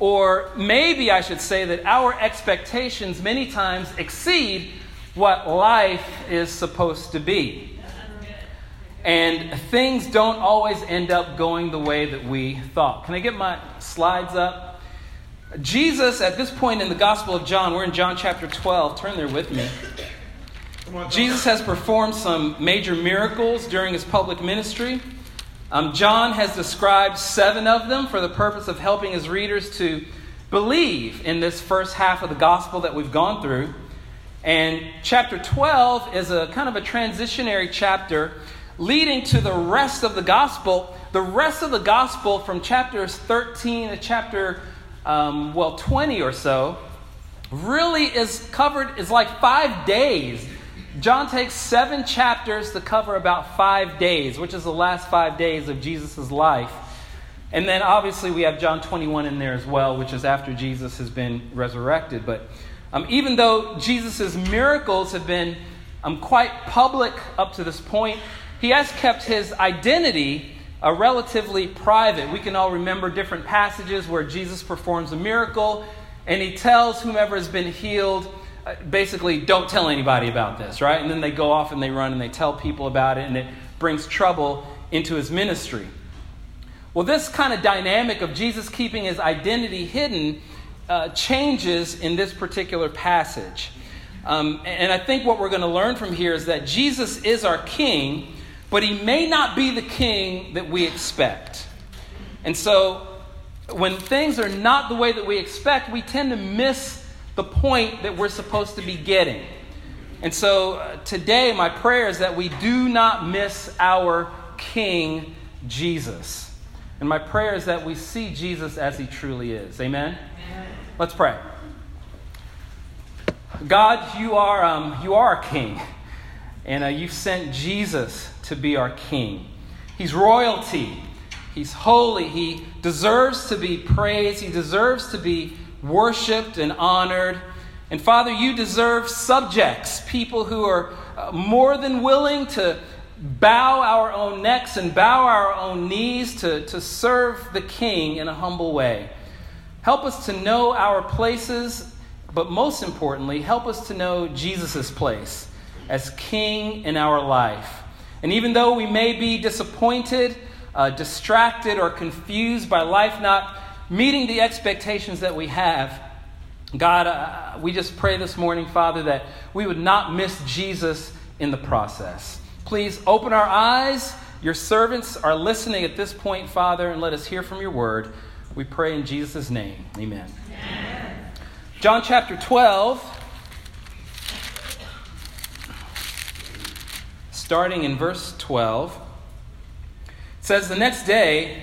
or maybe I should say that our expectations many times exceed what life is supposed to be. And things don't always end up going the way that we thought. Can I get my slides up? Jesus, at this point in the Gospel of John, we're in John chapter 12. Turn there with me. Jesus has performed some major miracles during his public ministry. Um, John has described seven of them for the purpose of helping his readers to believe in this first half of the gospel that we've gone through. And chapter 12 is a kind of a transitionary chapter leading to the rest of the gospel. The rest of the gospel from chapters 13 to chapter, um, well, 20 or so, really is covered, is like five days John takes seven chapters to cover about five days, which is the last five days of Jesus' life. And then obviously we have John 21 in there as well, which is after Jesus has been resurrected. But um, even though Jesus' miracles have been um, quite public up to this point, he has kept his identity uh, relatively private. We can all remember different passages where Jesus performs a miracle and he tells whomever has been healed basically don't tell anybody about this, right? And then they go off and they run and they tell people about it, and it brings trouble into his ministry. Well, this kind of dynamic of Jesus keeping his identity hidden uh, changes in this particular passage. Um, and I think what we're going to learn from here is that Jesus is our king, but he may not be the king that we expect. And so, when things are not the way that we expect, we tend to miss the point that we're supposed to be getting. And so uh, today, my prayer is that we do not miss our King Jesus. And my prayer is that we see Jesus as he truly is. Amen? Amen. Let's pray. God, you are, um, you are a king, and uh, you've sent Jesus to be our king. He's royalty, he's holy, he deserves to be praised, he deserves to be worshiped and honored. And Father, you deserve subjects, people who are uh, more than willing to bow our own necks and bow our own knees to, to serve the King in a humble way. Help us to know our places, but most importantly, help us to know Jesus' place as King in our life. And even though we may be disappointed, uh, distracted, or confused by life not meeting the expectations that we have, God, uh, we just pray this morning, Father, that we would not miss Jesus in the process. Please open our eyes. Your servants are listening at this point, Father, and let us hear from your word. We pray in Jesus' name. Amen. Amen. John chapter 12, starting in verse 12, says, The next day,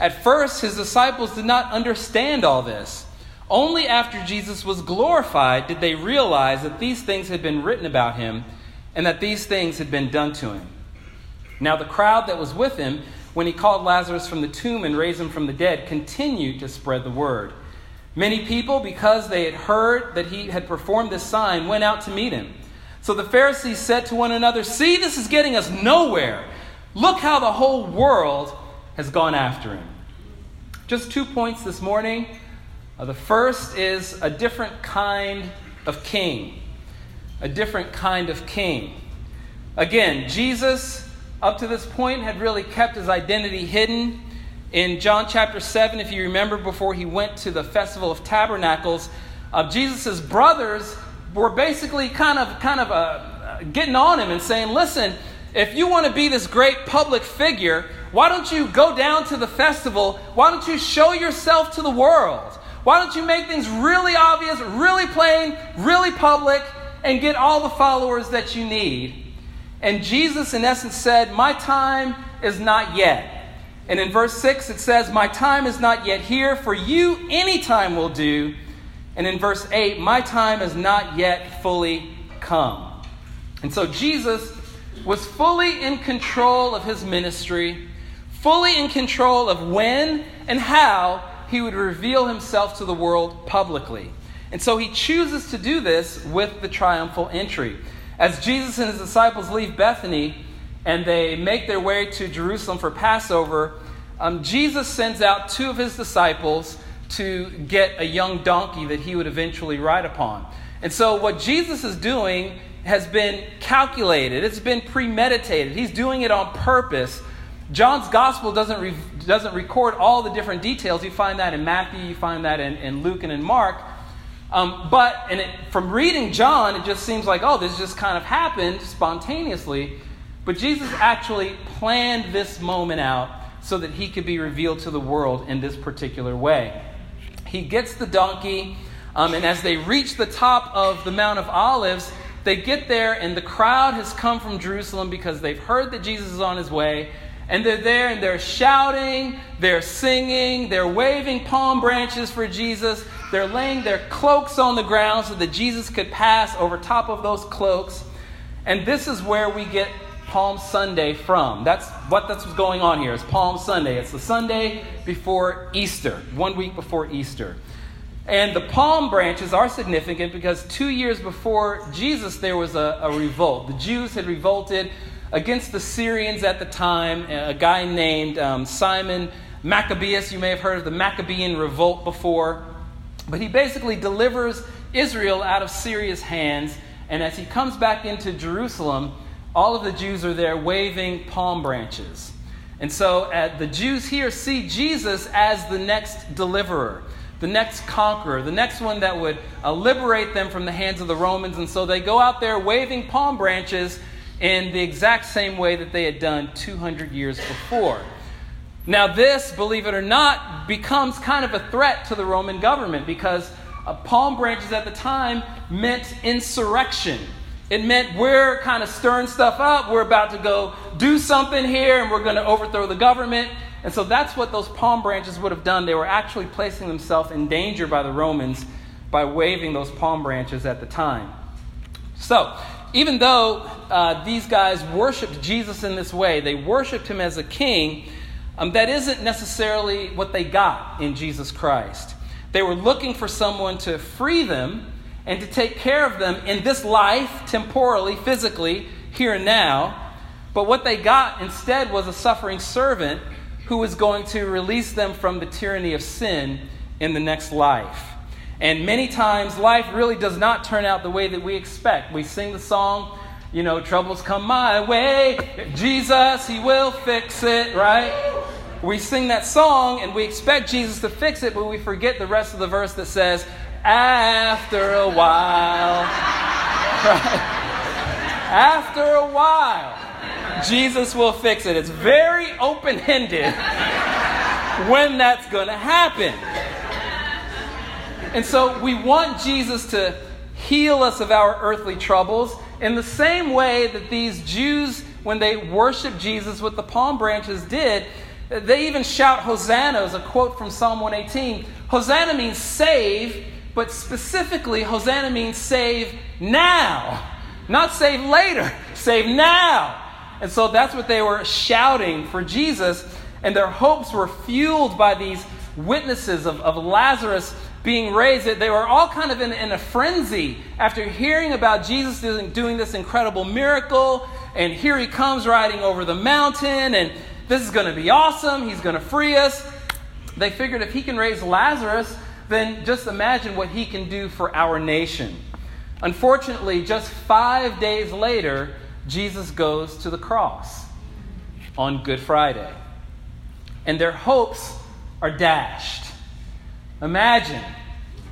At first, his disciples did not understand all this. Only after Jesus was glorified did they realize that these things had been written about him and that these things had been done to him. Now, the crowd that was with him when he called Lazarus from the tomb and raised him from the dead continued to spread the word. Many people, because they had heard that he had performed this sign, went out to meet him. So the Pharisees said to one another, See, this is getting us nowhere. Look how the whole world has gone after him. Just two points this morning. Uh, the first is a different kind of king. A different kind of king. Again, Jesus, up to this point, had really kept his identity hidden. In John chapter 7, if you remember, before he went to the Festival of Tabernacles, uh, Jesus' brothers were basically kind of, kind of uh, getting on him and saying, Listen, if you want to be this great public figure, why don't you go down to the festival? Why don't you show yourself to the world? Why don't you make things really obvious, really plain, really public, and get all the followers that you need? And Jesus, in essence, said, My time is not yet. And in verse 6, it says, My time is not yet here. For you, any time will do. And in verse 8, my time is not yet fully come. And so Jesus was fully in control of his ministry, fully in control of when and how he would reveal himself to the world publicly. And so he chooses to do this with the triumphal entry. As Jesus and his disciples leave Bethany and they make their way to Jerusalem for Passover, um, Jesus sends out two of his disciples to get a young donkey that he would eventually ride upon. And so, what Jesus is doing has been calculated, it's been premeditated. He's doing it on purpose. John's gospel doesn't, re- doesn't record all the different details. You find that in Matthew, you find that in, in Luke and in Mark. Um, but and it, from reading John, it just seems like, oh, this just kind of happened spontaneously. But Jesus actually planned this moment out so that he could be revealed to the world in this particular way. He gets the donkey, um, and as they reach the top of the Mount of Olives, they get there, and the crowd has come from Jerusalem because they've heard that Jesus is on his way. And they're there and they're shouting, they're singing, they're waving palm branches for Jesus. They're laying their cloaks on the ground so that Jesus could pass over top of those cloaks. And this is where we get Palm Sunday from. That's what that's what's going on here. It's Palm Sunday. It's the Sunday before Easter, one week before Easter. And the palm branches are significant because two years before Jesus, there was a, a revolt. The Jews had revolted against the Syrians at the time, a guy named um, Simon Maccabeus. You may have heard of the Maccabean revolt before. But he basically delivers Israel out of Syria's hands. And as he comes back into Jerusalem, all of the Jews are there waving palm branches. And so uh, the Jews here see Jesus as the next deliverer, the next conqueror, the next one that would uh, liberate them from the hands of the Romans. And so they go out there waving palm branches in the exact same way that they had done 200 years before. Now, this, believe it or not, becomes kind of a threat to the Roman government because uh, palm branches at the time meant insurrection. It meant we're kind of stirring stuff up. We're about to go do something here and we're going to overthrow the government. And so that's what those palm branches would have done. They were actually placing themselves in danger by the Romans by waving those palm branches at the time. So, even though uh, these guys worshiped Jesus in this way, they worshiped him as a king, um, that isn't necessarily what they got in Jesus Christ. They were looking for someone to free them and to take care of them in this life, temporally, physically, here and now. But what they got instead was a suffering servant who was going to release them from the tyranny of sin in the next life. And many times, life really does not turn out the way that we expect. We sing the song, you know, troubles come my way. Jesus, He will fix it, right? We sing that song and we expect Jesus to fix it, but we forget the rest of the verse that says, after a while. Right? After a while, Jesus will fix it. It's very open ended when that's going to happen. And so we want Jesus to heal us of our earthly troubles in the same way that these Jews, when they worshiped Jesus with the palm branches, did. They even shout Hosanna, as a quote from Psalm 118. Hosanna means save, but specifically, Hosanna means save now. Not save later, save now. And so that's what they were shouting for Jesus, and their hopes were fueled by these witnesses of, of Lazarus being raised, they were all kind of in, in a frenzy after hearing about Jesus doing, doing this incredible miracle. And here he comes riding over the mountain, and this is going to be awesome. He's going to free us. They figured if he can raise Lazarus, then just imagine what he can do for our nation. Unfortunately, just five days later, Jesus goes to the cross on Good Friday. And their hopes are dashed. Imagine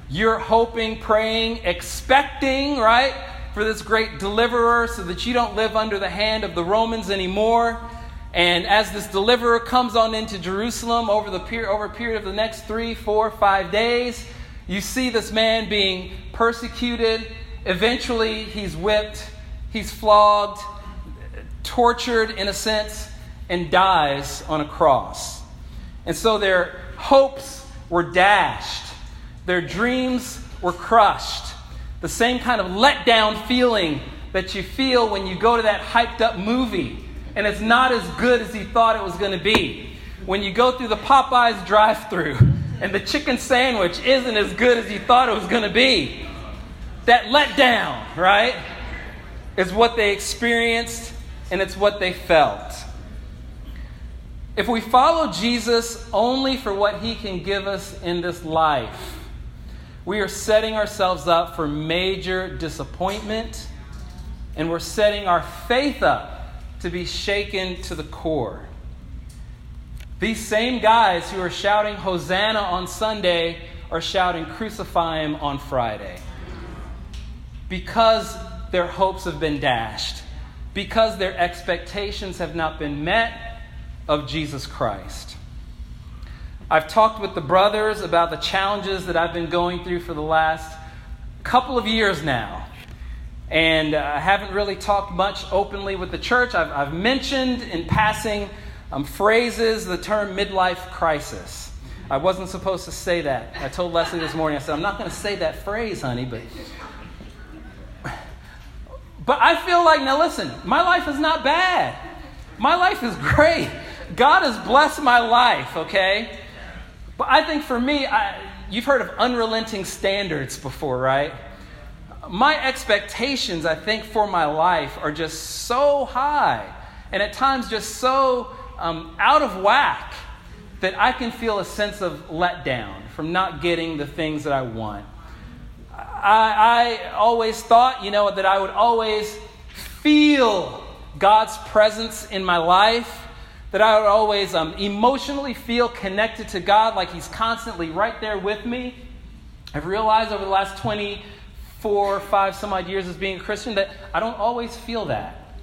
you're hoping, praying, expecting, right, for this great deliverer so that you don't live under the hand of the Romans anymore. And as this deliverer comes on into Jerusalem over, the per- over a period of the next three, four, five days, you see this man being persecuted. Eventually, he's whipped, he's flogged, tortured in a sense, and dies on a cross. And so their hopes were dashed. Their dreams were crushed. The same kind of letdown feeling that you feel when you go to that hyped up movie and it's not as good as you thought it was going to be. When you go through the Popeyes drive through and the chicken sandwich isn't as good as you thought it was going to be. That letdown, right, is what they experienced and it's what they felt. If we follow Jesus only for what he can give us in this life, we are setting ourselves up for major disappointment and we're setting our faith up to be shaken to the core. These same guys who are shouting Hosanna on Sunday are shouting Crucify Him on Friday. Because their hopes have been dashed, because their expectations have not been met of Jesus Christ. I've talked with the brothers about the challenges that I've been going through for the last couple of years now. And uh, I haven't really talked much openly with the church. I've, I've mentioned in passing um, phrases the term midlife crisis. I wasn't supposed to say that. I told Leslie this morning, I said, I'm not going to say that phrase, honey, but. But I feel like, now listen, my life is not bad. My life is great. God has blessed my life, okay? But I think for me, I, you've heard of unrelenting standards before, right? my expectations, I think, for my life are just so high and at times just so um, out of whack that I can feel a sense of letdown from not getting the things that I want. I, I always thought, you know, that I would always feel God's presence in my life, that I would always um, emotionally feel connected to God, like He's constantly right there with me. I've realized over the last 20 four, five, some odd years as being a Christian that I don't always feel that.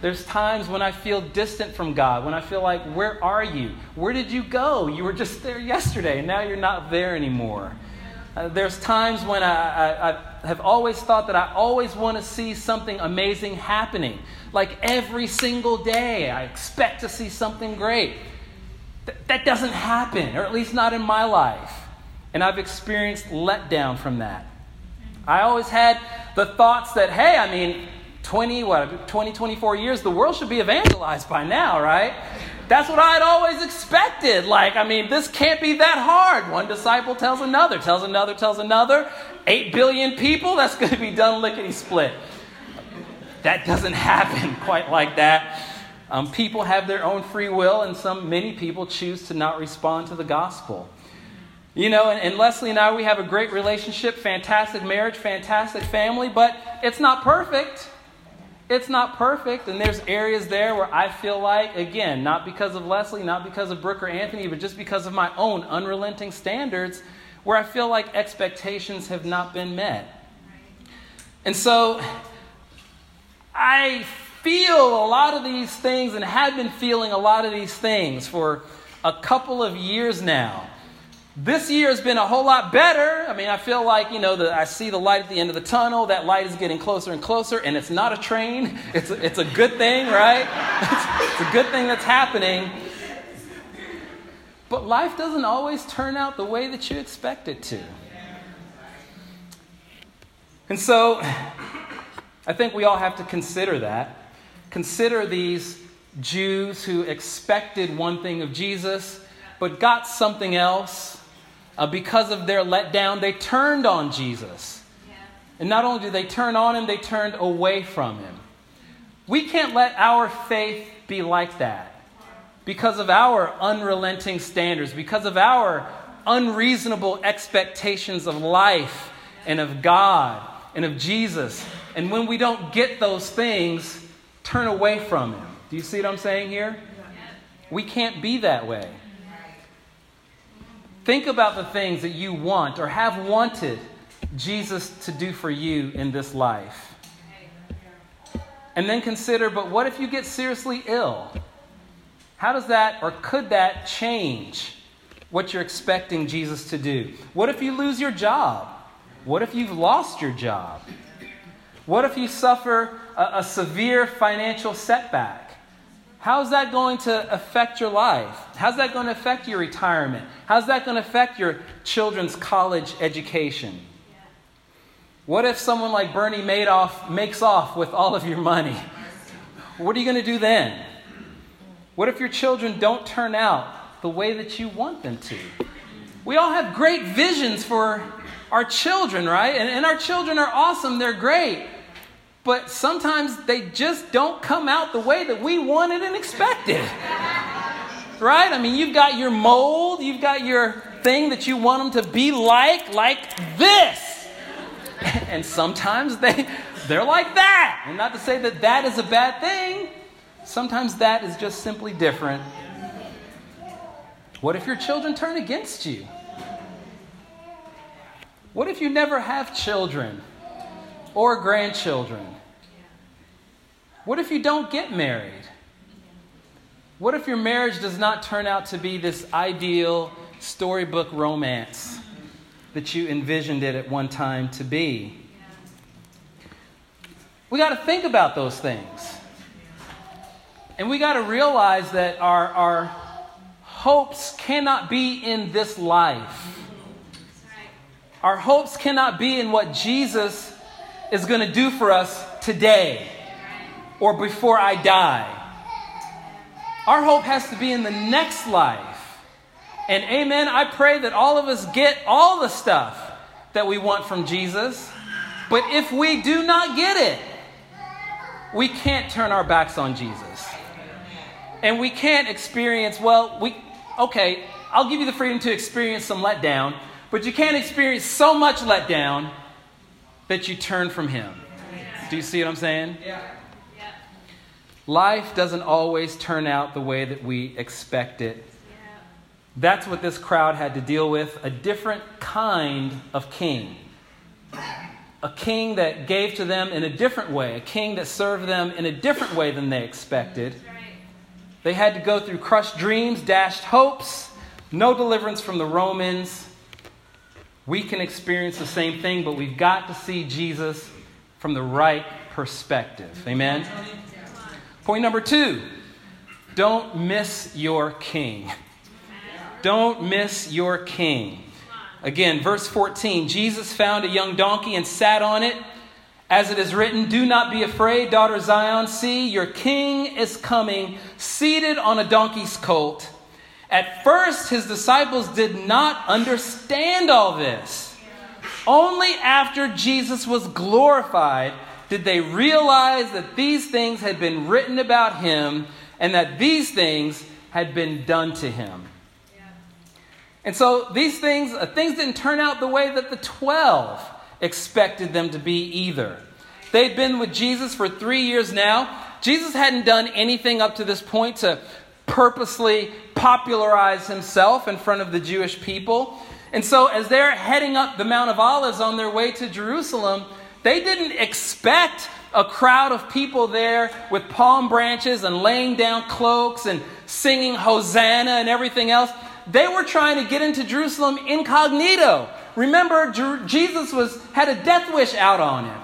There's times when I feel distant from God, when I feel like, where are you? Where did you go? You were just there yesterday, and now you're not there anymore. Uh, there's times when I, I, I, have always thought that I always want to see something amazing happening. Like every single day, I expect to see something great. Th- that doesn't happen, or at least not in my life. And I've experienced letdown from that. I always had the thoughts that, hey, I mean, 20, what, 20, 24 years, the world should be evangelized by now, right? That's what I'd always expected. Like, I mean, this can't be that hard. One disciple tells another, tells another, tells another. Eight billion people, that's going to be done lickety split. That doesn't happen quite like that. Um, people have their own free will, and some many people choose to not respond to the gospel. You know, and, and, Leslie and I, we have a great relationship, fantastic marriage, fantastic family, but it's not perfect. It's not perfect. And there's areas there where I feel like, again, not because of Leslie, not because of Brooke or Anthony, but just because of my own unrelenting standards, where I feel like expectations have not been met. And so I feel a lot of these things and have been feeling a lot of these things for a couple of years now. This year has been a whole lot better. I mean, I feel like, you know, the, I see the light at the end of the tunnel. That light is getting closer and closer, and it's not a train. It's a, it's a good thing, right? It's, it's a good thing that's happening. But life doesn't always turn out the way that you expect it to. And so, I think we all have to consider that. Consider these Jews who expected one thing of Jesus, but got something else uh, because of their letdown, they turned on Jesus. Yeah. And not only did they turn on him, they turned away from him. We can't let our faith be like that because of our unrelenting standards, because of our unreasonable expectations of life and of God and of Jesus. And when we don't get those things, turn away from Him. Do you see what I'm saying here? We can't be that way. Think about the things that you want or have wanted Jesus to do for you in this life. And then consider, but what if you get seriously ill? How does that or could that change what you're expecting Jesus to do? What if you lose your job? What if you've lost your job? What if you suffer a, a severe financial setback? How's that going to affect your life? How's that going to affect your retirement? How's that going to affect your children's college education? What if someone like Bernie Madoff makes off with all of your money? What are you going to do then? What if your children don't turn out the way that you want them to? We all have great visions for our children, right? And, and our children are awesome, they're great. But sometimes they just don't come out the way that we wanted and expected. Right? I mean, you've got your mold, you've got your thing that you want them to be like, like this. And sometimes they, they're like that. And not to say that that is a bad thing, sometimes that is just simply different. What if your children turn against you? What if you never have children or grandchildren? What if you don't get married? What if your marriage does not turn out to be this ideal storybook romance that you envisioned it at one time to be? We got to think about those things. And we got to realize that our, our hopes cannot be in this life. Our hopes cannot be in what Jesus is going to do for us today or before I die. Our hope has to be in the next life. And amen, I pray that all of us get all the stuff that we want from Jesus. But if we do not get it, we can't turn our backs on Jesus. And we can't experience, well, we, okay, I'll give you the freedom to experience some letdown, but you can't experience so much letdown that you turn from Him. Do you see what I'm saying? Yeah. Life doesn't always turn out the way that we expect it. That's what this crowd had to deal with a different kind of king. A king that gave to them in a different way, a king that served them in a different way than they expected. They had to go through crushed dreams, dashed hopes, no deliverance from the Romans, we can experience the same thing, but we've got to see Jesus from the right perspective. Amen? Point number two don't miss your king. Don't miss your king. Again, verse 14 Jesus found a young donkey and sat on it. As it is written, Do not be afraid, daughter Zion. See, your king is coming, seated on a donkey's colt. At first, his disciples did not understand all this. Only after Jesus was glorified did they realize that these things had been written about him and that these things had been done to him. And so these things, uh, things didn't turn out the way that the 12 expected them to be either. They'd been with Jesus for three years now. Jesus hadn't done anything up to this point to purposely popularize himself in front of the Jewish people. And so, as they're heading up the Mount of Olives on their way to Jerusalem, they didn't expect a crowd of people there with palm branches and laying down cloaks and singing Hosanna and everything else. They were trying to get into Jerusalem incognito. Remember, Jesus was, had a death wish out on him.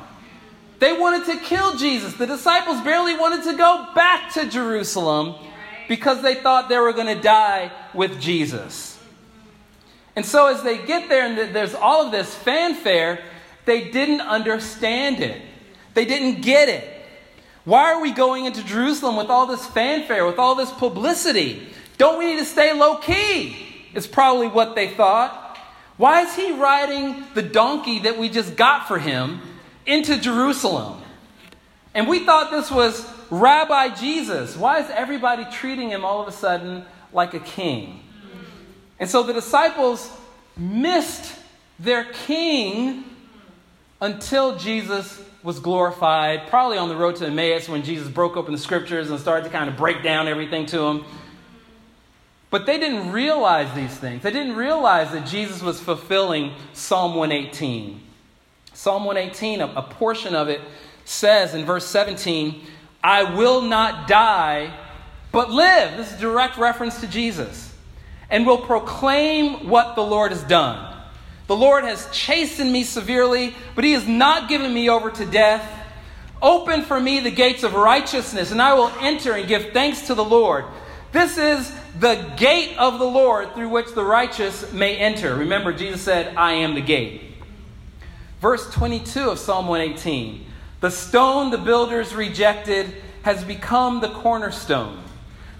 They wanted to kill Jesus. The disciples barely wanted to go back to Jerusalem because they thought they were going to die with Jesus. And so, as they get there and there's all of this fanfare, they didn't understand it. They didn't get it. Why are we going into Jerusalem with all this fanfare, with all this publicity? Don't we need to stay low key? It's probably what they thought. Why is he riding the donkey that we just got for him into Jerusalem? And we thought this was Rabbi Jesus. Why is everybody treating him all of a sudden like a king? And so the disciples missed their king until Jesus was glorified, probably on the road to Emmaus when Jesus broke open the scriptures and started to kind of break down everything to them. But they didn't realize these things. They didn't realize that Jesus was fulfilling Psalm 118. Psalm 118, a, a portion of it says in verse 17, I will not die, but live. This is direct reference to Jesus. And will proclaim what the Lord has done. The Lord has chastened me severely, but he has not given me over to death. Open for me the gates of righteousness, and I will enter and give thanks to the Lord. This is the gate of the Lord through which the righteous may enter. Remember, Jesus said, I am the gate. Verse 22 of Psalm 118 The stone the builders rejected has become the cornerstone.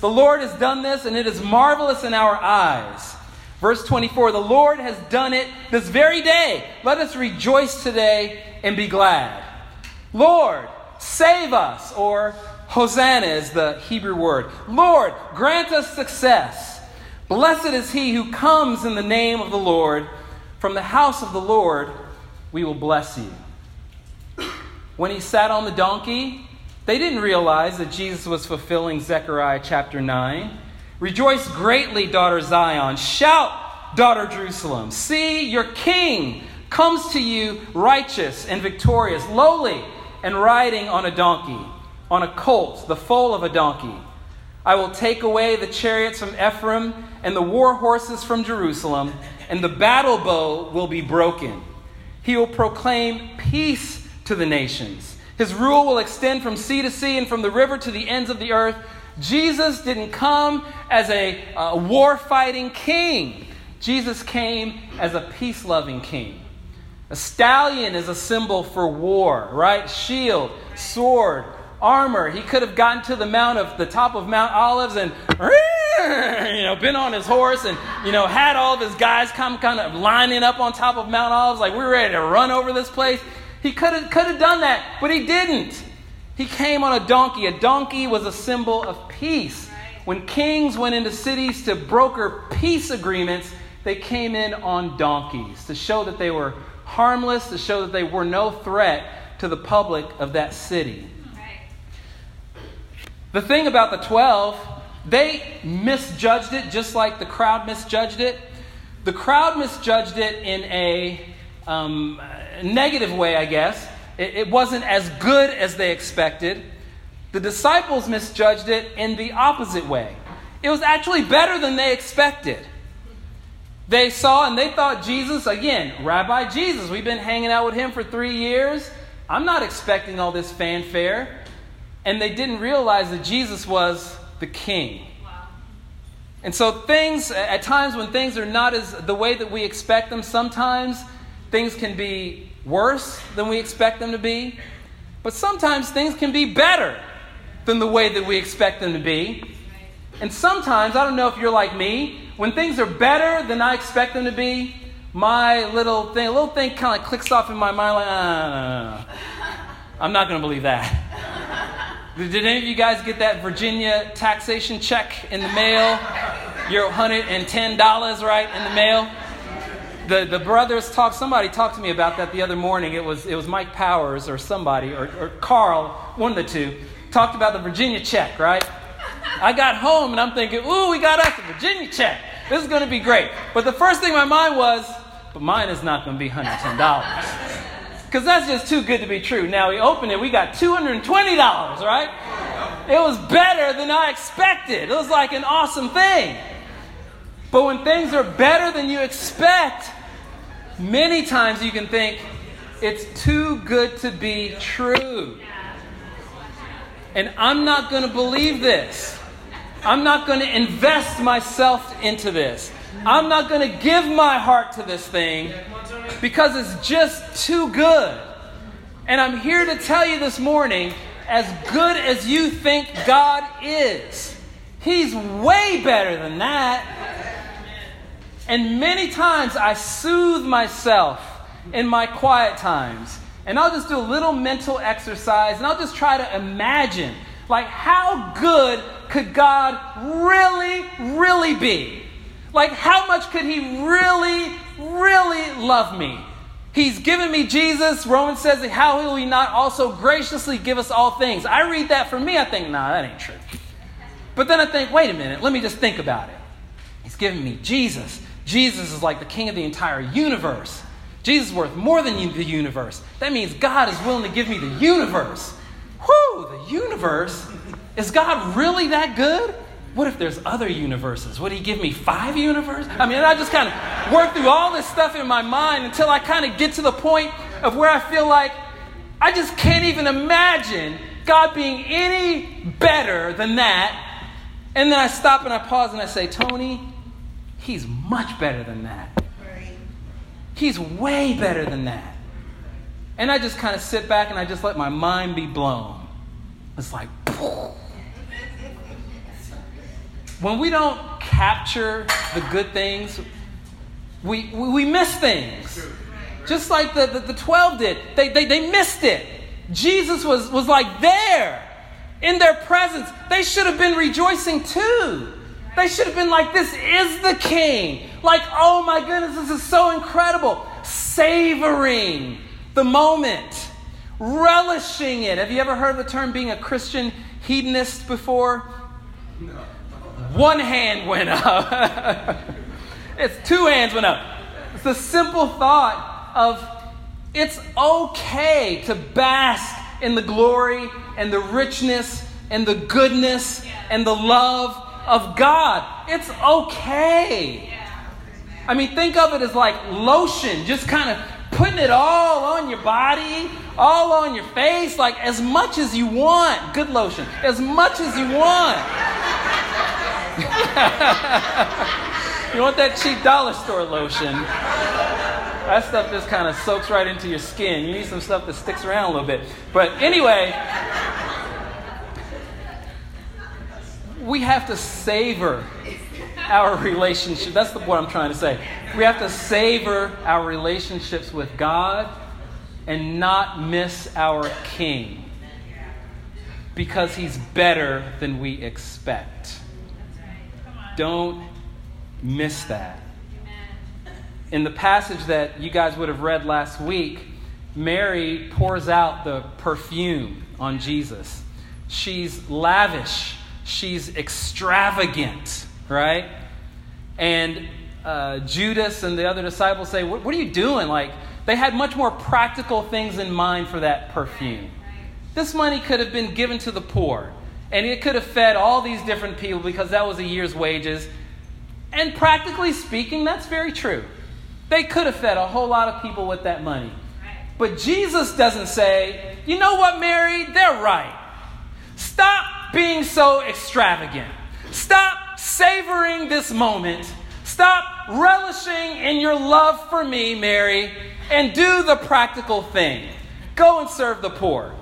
The Lord has done this, and it is marvelous in our eyes. Verse 24 The Lord has done it this very day. Let us rejoice today and be glad. Lord, save us, or Hosanna is the Hebrew word. Lord, grant us success. Blessed is he who comes in the name of the Lord. From the house of the Lord, we will bless you. When he sat on the donkey, they didn't realize that Jesus was fulfilling Zechariah chapter 9. Rejoice greatly, daughter Zion. Shout, daughter Jerusalem. See, your king comes to you righteous and victorious, lowly and riding on a donkey, on a colt, the foal of a donkey. I will take away the chariots from Ephraim and the war horses from Jerusalem, and the battle bow will be broken. He will proclaim peace to the nations. His rule will extend from sea to sea and from the river to the ends of the earth. Jesus didn't come as a uh, war fighting king, Jesus came as a peace loving king. A stallion is a symbol for war, right? Shield, sword, armor. He could have gotten to the mount of the top of Mount Olives and you know been on his horse and you know had all of his guys come kind of lining up on top of Mount Olives like we're ready to run over this place. He could have could have done that, but he didn't. He came on a donkey. A donkey was a symbol of peace. When kings went into cities to broker peace agreements, they came in on donkeys to show that they were harmless, to show that they were no threat to the public of that city. The thing about the 12, they misjudged it just like the crowd misjudged it. The crowd misjudged it in a um, negative way, I guess. It, it wasn't as good as they expected. The disciples misjudged it in the opposite way. It was actually better than they expected. They saw and they thought Jesus, again, Rabbi Jesus, we've been hanging out with him for three years. I'm not expecting all this fanfare. And they didn't realize that Jesus was the king. And so things, at times when things are not as the way that we expect them, sometimes things can be worse than we expect them to be. But sometimes things can be better than the way that we expect them to be. And sometimes, I don't know if you're like me, when things are better than I expect them to be, my little thing, a little thing kind of clicks off in my mind like, ah, I'm not going to believe that. Did any of you guys get that Virginia taxation check in the mail? Your $110, right, in the mail? The, the brothers talked, somebody talked to me about that the other morning. It was, it was Mike Powers or somebody, or, or Carl, one of the two, talked about the Virginia check, right? I got home and I'm thinking, ooh, we got us a Virginia check. This is going to be great. But the first thing in my mind was, but mine is not going to be $110. Because that's just too good to be true. Now we opened it, we got $220, right? It was better than I expected. It was like an awesome thing. But when things are better than you expect, many times you can think, it's too good to be true. And I'm not going to believe this. I'm not going to invest myself into this. I'm not going to give my heart to this thing because it's just too good. And I'm here to tell you this morning as good as you think God is, He's way better than that. And many times I soothe myself in my quiet times. And I'll just do a little mental exercise and I'll just try to imagine like, how good could God really, really be? Like, how much could He really, really love me? He's given me Jesus. Romans says, How will He not also graciously give us all things? I read that for me, I think, Nah, that ain't true. But then I think, Wait a minute, let me just think about it. He's given me Jesus. Jesus is like the king of the entire universe. Jesus is worth more than the universe. That means God is willing to give me the universe. Whoo, the universe? Is God really that good? What if there's other universes? Would he give me five universes? I mean, I just kind of work through all this stuff in my mind until I kind of get to the point of where I feel like I just can't even imagine God being any better than that. And then I stop and I pause and I say, Tony, he's much better than that. He's way better than that. And I just kind of sit back and I just let my mind be blown. It's like, when we don't capture the good things, we, we miss things. Just like the, the, the 12 did. They, they, they missed it. Jesus was, was like there in their presence. They should have been rejoicing too. They should have been like, This is the King. Like, oh my goodness, this is so incredible. Savoring the moment, relishing it. Have you ever heard of the term being a Christian hedonist before? No. One hand went up. it's two hands went up. It's the simple thought of it's okay to bask in the glory and the richness and the goodness and the love of God. It's okay. I mean, think of it as like lotion, just kind of putting it all on your body, all on your face, like as much as you want. Good lotion, as much as you want. you want that cheap dollar store lotion. That stuff just kind of soaks right into your skin. You need some stuff that sticks around a little bit. But anyway, we have to savor our relationship. That's the, what I'm trying to say. We have to savor our relationships with God and not miss our King because He's better than we expect. Don't miss that. In the passage that you guys would have read last week, Mary pours out the perfume on Jesus. She's lavish she's extravagant, right? And uh, Judas and the other disciples say, what, what are you doing? Like, they had much more practical things in mind for that perfume. This money could have been given to the poor, and it could have fed all these different people because that was a year's wages. And practically speaking, that's very true. They could have fed a whole lot of people with that money. But Jesus doesn't say, you know what, Mary? They're right. Stop being so extravagant. Stop savoring this moment. Stop relishing in your love for me, Mary, and do the practical thing. Go and serve the poor.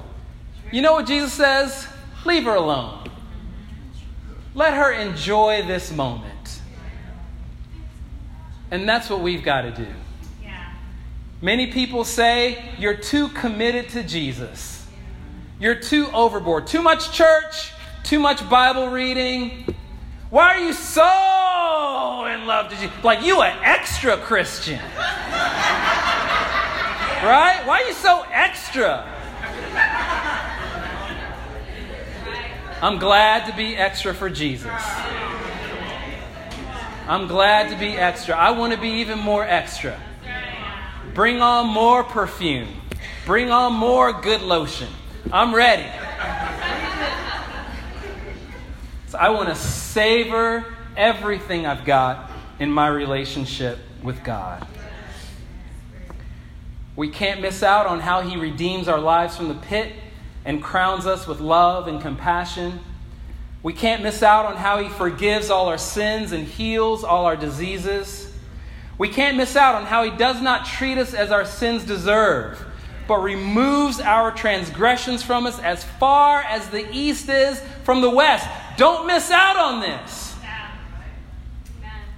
You know what Jesus says? Leave her alone. Let her enjoy this moment. And that's what we've got to do. Many people say you're too committed to Jesus. You're too overboard. Too much church, too much Bible reading? Why are you so in love? Did you like you an extra Christian? right? Why are you so extra? I'm glad to be extra for Jesus. I'm glad to be extra. I want to be even more extra. Bring on more perfume. Bring on more good lotion. I'm ready. So I want to savor everything I've got in my relationship with God. We can't miss out on how He redeems our lives from the pit and crowns us with love and compassion. We can't miss out on how He forgives all our sins and heals all our diseases. We can't miss out on how He does not treat us as our sins deserve, but removes our transgressions from us as far as the east is from the west. Don't miss out on this.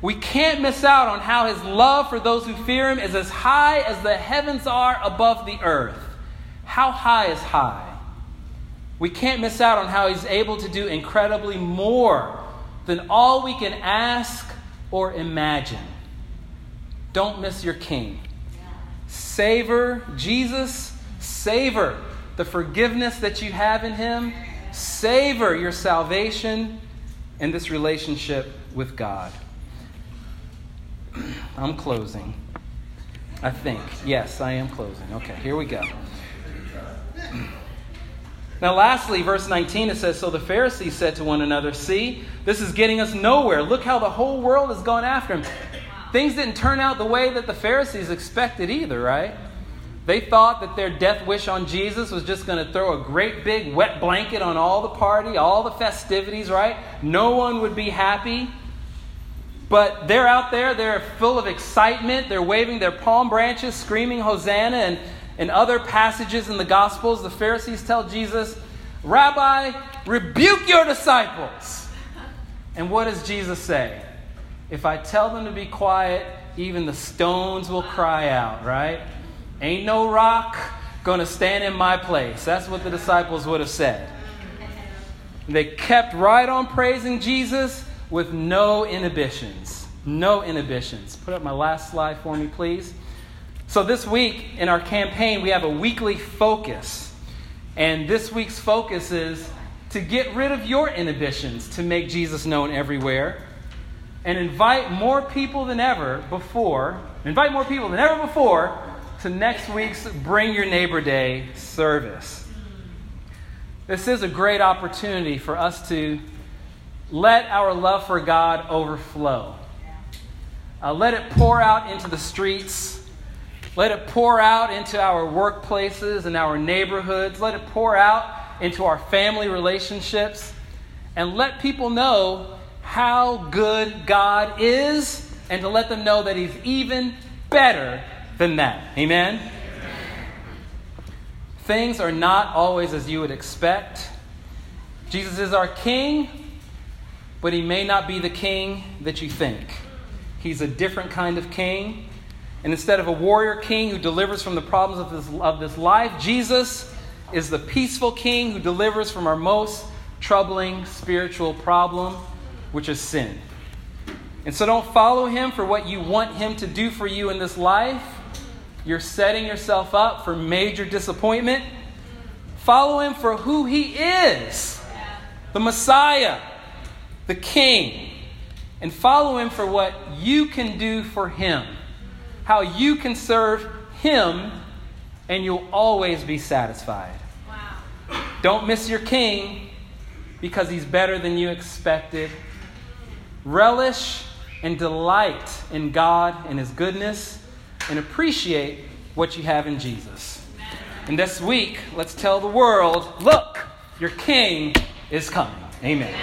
We can't miss out on how his love for those who fear him is as high as the heavens are above the earth. How high is high? We can't miss out on how he's able to do incredibly more than all we can ask or imagine. Don't miss your king. Savor Jesus, savor the forgiveness that you have in him savor your salvation and this relationship with God. I'm closing. I think. Yes, I am closing. Okay, here we go. Now, lastly, verse 19, it says So the Pharisees said to one another, See, this is getting us nowhere. Look how the whole world has gone after him. Things didn't turn out the way that the Pharisees expected either, right? They thought that their death wish on Jesus was just going to throw a great big wet blanket on all the party, all the festivities, right? No one would be happy. But they're out there, they're full of excitement, they're waving their palm branches, screaming Hosanna. And in other passages in the Gospels, the Pharisees tell Jesus, Rabbi, rebuke your disciples. And what does Jesus say? If I tell them to be quiet, even the stones will cry out, right? Ain't no rock to stand in my place. That's what the disciples would have said. They kept right on praising Jesus with no inhibitions. No inhibitions. Put up my last slide for me, please. So, this week in our campaign, we have a weekly focus. And this week's focus is to get rid of your inhibitions to make Jesus known everywhere and invite more people than ever before, invite more people than ever before to next week's Bring Your Neighbor Day service. This is a great opportunity for us to let our love for God overflow. Uh, let it pour out into the streets. Let it pour out into our workplaces and our neighborhoods. Let it pour out into our family relationships. And let people know how good God is and to let them know that He's even better than that. Amen? Things are not always as you would expect. Jesus is our King, but he may not be the King that you think. He's a different kind of King. And instead of a warrior king who delivers from the problems of this, of this life, Jesus is the peaceful king who delivers from our most troubling spiritual problem, which is sin. And so don't follow him for what you want him to do for you in this life you're setting yourself up for major disappointment. Follow him for who he is the Messiah, the King. And follow him for what you can do for him, how you can serve him, and you'll always be satisfied. Wow. Don't miss your King because he's better than you expected. Relish and delight in God and his goodness and appreciate what you have in Jesus. And this week, let's tell the world look, your king is coming. Amen.